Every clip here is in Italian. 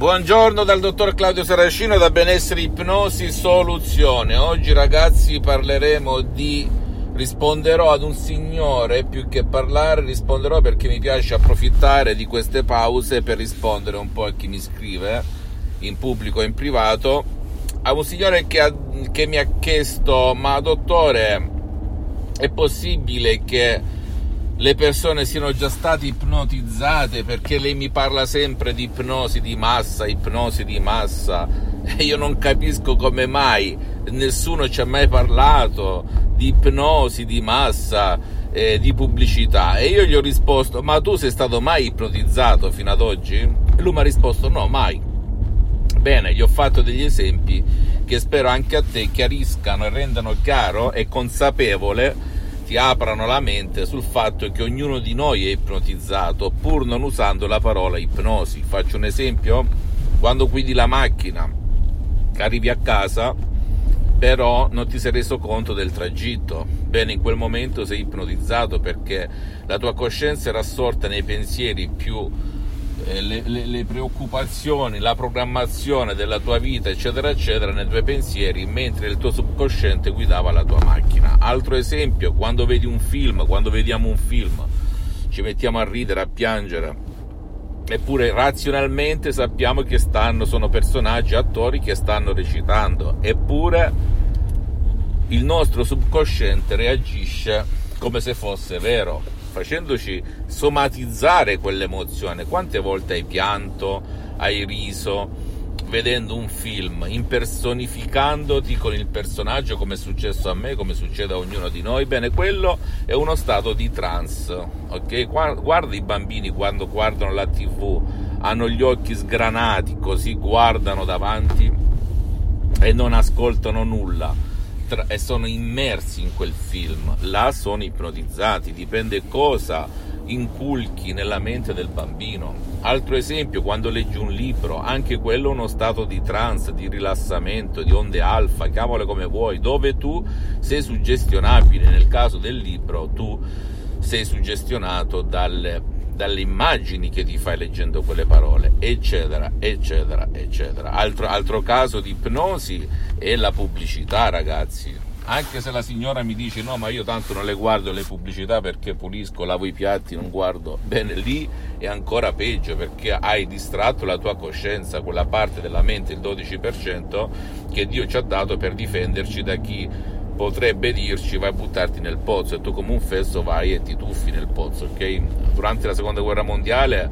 Buongiorno dal dottor Claudio Saracino da Benessere Ipnosi Soluzione. Oggi ragazzi parleremo di risponderò ad un signore più che parlare risponderò perché mi piace approfittare di queste pause per rispondere un po' a chi mi scrive in pubblico e in privato a un signore che, ha, che mi ha chiesto ma dottore è possibile che le persone siano già state ipnotizzate perché lei mi parla sempre di ipnosi di massa, ipnosi di massa e io non capisco come mai nessuno ci ha mai parlato di ipnosi di massa, eh, di pubblicità e io gli ho risposto ma tu sei stato mai ipnotizzato fino ad oggi? E lui mi ha risposto no, mai. Bene, gli ho fatto degli esempi che spero anche a te chiariscano e rendano chiaro e consapevole ti aprano la mente sul fatto che ognuno di noi è ipnotizzato pur non usando la parola ipnosi. Faccio un esempio, quando guidi la macchina, arrivi a casa, però non ti sei reso conto del tragitto. Bene, in quel momento sei ipnotizzato perché la tua coscienza era assorta nei pensieri più le, le, le, preoccupazioni, la programmazione della tua vita, eccetera, eccetera, nei tuoi pensieri, mentre il tuo subconsciente guidava la tua macchina. Altro esempio, quando vedi un film, quando vediamo un film, ci mettiamo a ridere, a piangere, eppure razionalmente sappiamo che stanno, sono personaggi, attori che stanno recitando, eppure il nostro subconsciente reagisce come se fosse vero facendoci somatizzare quell'emozione. Quante volte hai pianto, hai riso vedendo un film, impersonificandoti con il personaggio come è successo a me, come succede a ognuno di noi? Bene, quello è uno stato di trance, ok? Guarda i bambini quando guardano la tv, hanno gli occhi sgranati, così guardano davanti e non ascoltano nulla tra- e sono immersi in quel film, là sono ipnotizzati, dipende cosa inculchi nella mente del bambino. Altro esempio, quando leggi un libro, anche quello è uno stato di trance, di rilassamento, di onde alfa, chiamale come vuoi, dove tu sei suggestionabile, nel caso del libro tu sei suggestionato dalle dalle immagini che ti fai leggendo quelle parole, eccetera, eccetera, eccetera. Altro, altro caso di ipnosi è la pubblicità, ragazzi. Anche se la signora mi dice no, ma io tanto non le guardo le pubblicità perché pulisco, lavo i piatti, non guardo. Bene, lì è ancora peggio perché hai distratto la tua coscienza, quella parte della mente, il 12%, che Dio ci ha dato per difenderci da chi potrebbe dirci vai a buttarti nel pozzo e tu come un fesso vai e ti tuffi nel pozzo, ok? Durante la seconda guerra mondiale,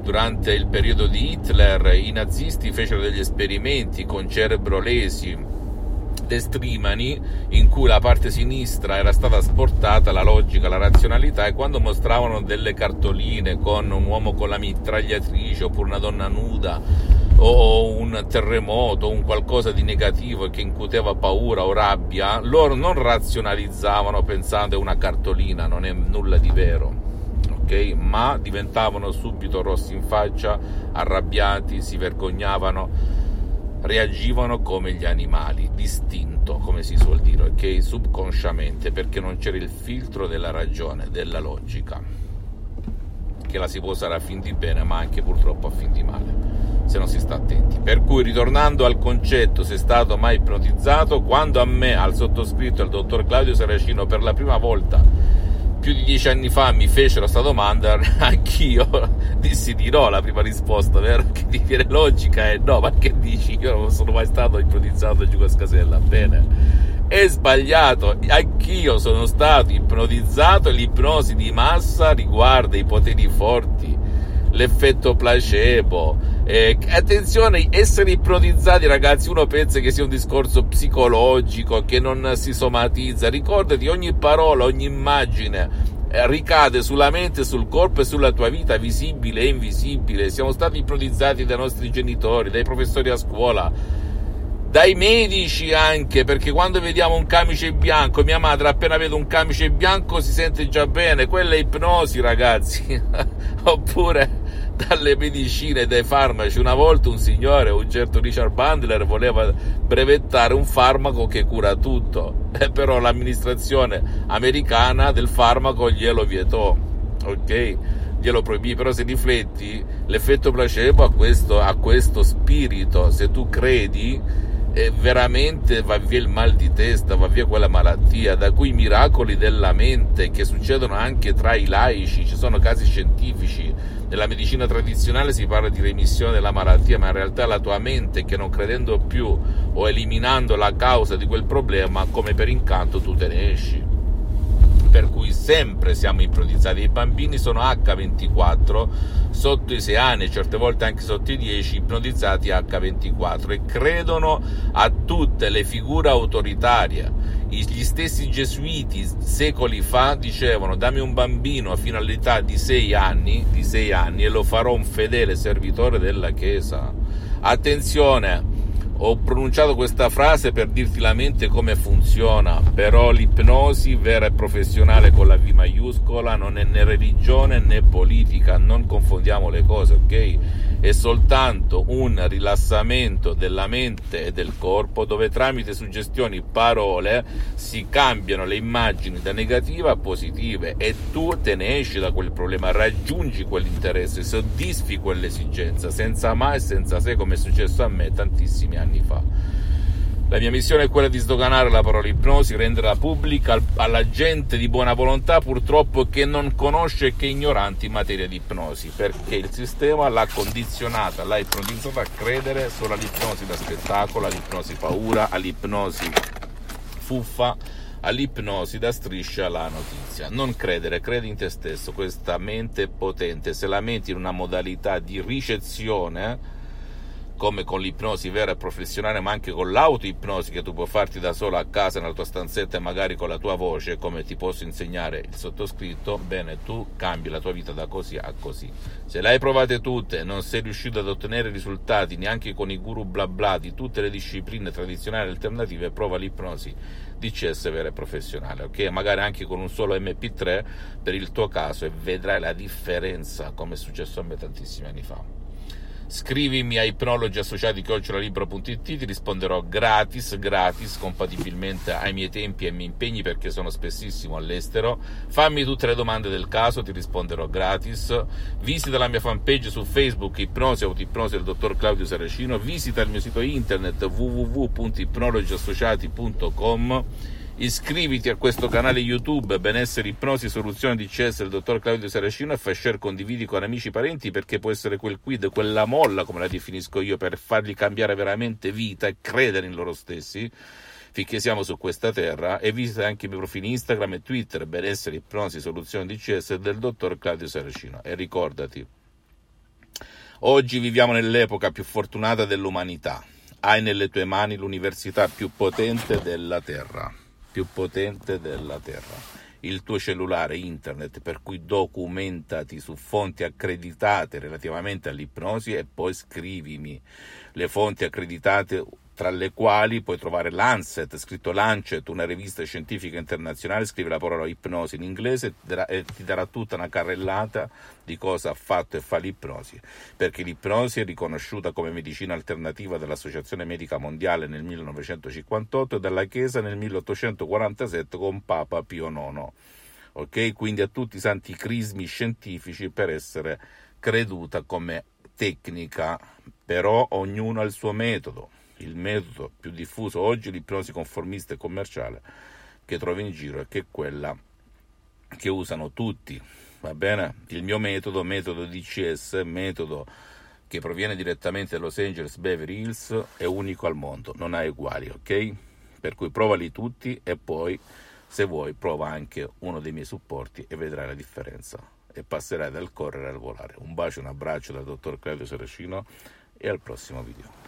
durante il periodo di Hitler, i nazisti fecero degli esperimenti con cerebrolesi destrimani in cui la parte sinistra era stata asportata la logica, la razionalità e quando mostravano delle cartoline con un uomo con la mitragliatrice oppure una donna nuda o un terremoto, un qualcosa di negativo che incuteva paura o rabbia, loro non razionalizzavano pensando è una cartolina, non è nulla di vero, ok? Ma diventavano subito rossi in faccia, arrabbiati, si vergognavano, reagivano come gli animali, distinto, come si suol dire, ok? Subconsciamente, perché non c'era il filtro della ragione, della logica, che la si può usare a fin di bene, ma anche purtroppo a fin di male se non si sta attenti. Per cui, ritornando al concetto, se è stato mai ipnotizzato, quando a me, al sottoscritto, al dottor Claudio Saracino, per la prima volta, più di dieci anni fa, mi fecero questa domanda, anch'io dissi di no la prima risposta, vero? Che ti viene logica è no, ma che dici? Io non sono mai stato ipnotizzato giù a Scasella, bene. È sbagliato, anch'io sono stato ipnotizzato l'ipnosi di massa riguarda i poteri forti, l'effetto placebo, eh, attenzione, essere ipnotizzati, ragazzi, uno pensa che sia un discorso psicologico, che non si somatizza. Ricordati, ogni parola, ogni immagine eh, ricade sulla mente, sul corpo e sulla tua vita visibile e invisibile. Siamo stati ipnotizzati dai nostri genitori, dai professori a scuola, dai medici anche, perché quando vediamo un camice bianco, mia madre appena vede un camice bianco si sente già bene, quella è ipnosi ragazzi, oppure dalle medicine, dai farmaci. Una volta un signore, un certo Richard Bandler, voleva brevettare un farmaco che cura tutto, eh, però l'amministrazione americana del farmaco glielo vietò, ok? Glielo proibì, però se rifletti l'effetto placebo ha questo, ha questo spirito, se tu credi eh, veramente va via il mal di testa, va via quella malattia, da cui i miracoli della mente che succedono anche tra i laici, ci sono casi scientifici, nella medicina tradizionale si parla di remissione della malattia, ma in realtà la tua mente che non credendo più o eliminando la causa di quel problema, come per incanto tu te ne esci per cui sempre siamo ipnotizzati. I bambini sono H24 sotto i 6 anni, certe volte anche sotto i 10, ipnotizzati H24 e credono a tutte le figure autoritarie. Gli stessi gesuiti secoli fa dicevano dammi un bambino fino all'età di 6 anni, di 6 anni e lo farò un fedele servitore della Chiesa. Attenzione, ho pronunciato questa frase per dirti la mente come funziona, però l'ipnosi vera e professionale con la V maiuscola non è né religione né politica, non confondiamo le cose, ok? È soltanto un rilassamento della mente e del corpo dove tramite suggestioni, parole si cambiano le immagini da negative a positive e tu te ne esci da quel problema, raggiungi quell'interesse, soddisfi quell'esigenza senza mai e senza se come è successo a me tantissimi anni anni fa. La mia missione è quella di sdoganare la parola ipnosi, renderla pubblica alla gente di buona volontà purtroppo che non conosce e che è ignorante in materia di ipnosi, perché il sistema l'ha condizionata, l'ha ipnotizzata a credere solo all'ipnosi da spettacolo, all'ipnosi paura, all'ipnosi fuffa, all'ipnosi da striscia la notizia. Non credere, credi in te stesso, questa mente è potente, se la metti in una modalità di ricezione come con l'ipnosi vera e professionale, ma anche con l'autoipnosi che tu puoi farti da solo a casa nella tua stanzetta e magari con la tua voce, come ti posso insegnare il sottoscritto, bene, tu cambi la tua vita da così a così. Se le hai provate tutte e non sei riuscito ad ottenere risultati neanche con i guru bla bla di tutte le discipline tradizionali alternative, prova l'ipnosi DCS vera e professionale, ok? Magari anche con un solo MP3 per il tuo caso e vedrai la differenza, come è successo a me tantissimi anni fa. Scrivimi a ipnologiassociati.it, ti risponderò gratis, gratis, compatibilmente ai miei tempi e ai miei impegni perché sono spessissimo all'estero. Fammi tutte le domande del caso, ti risponderò gratis. Visita la mia fanpage su Facebook, Ipnosi Autoipnosi del dottor Claudio Saracino. Visita il mio sito internet www.ipnologiassociati.com Iscriviti a questo canale YouTube Benessere Ipnosi Soluzione di CS del dottor Claudio Saracino e fai share, condividi con amici e parenti perché può essere quel quid, quella molla come la definisco io per fargli cambiare veramente vita e credere in loro stessi finché siamo su questa terra. E visita anche i miei profili Instagram e Twitter Benessere Ipnosi Soluzione di CS del dottor Claudio Saracino. E ricordati oggi viviamo nell'epoca più fortunata dell'umanità. Hai nelle tue mani l'università più potente della terra più potente della Terra. Il tuo cellulare internet, per cui documentati su fonti accreditate relativamente all'ipnosi e poi scrivimi le fonti accreditate tra le quali puoi trovare Lancet, scritto Lancet, una rivista scientifica internazionale, scrive la parola ipnosi in inglese e ti darà tutta una carrellata di cosa ha fatto e fa l'ipnosi, perché l'ipnosi è riconosciuta come medicina alternativa dall'Associazione Medica Mondiale nel 1958 e dalla Chiesa nel 1847 con Papa Pio IX. Ok? Quindi a tutti i santi crismi scientifici per essere creduta come tecnica, però ognuno ha il suo metodo il metodo più diffuso oggi, l'ipnosi conformista e commerciale che trovi in giro, è che è quella che usano tutti. Va bene? Il mio metodo, metodo DCS, metodo che proviene direttamente da Los Angeles Beverly Hills, è unico al mondo, non ha uguali, ok? Per cui provali tutti e poi, se vuoi, prova anche uno dei miei supporti e vedrai la differenza e passerai dal correre al volare. Un bacio, un abbraccio dal dottor Claudio Saracino e al prossimo video.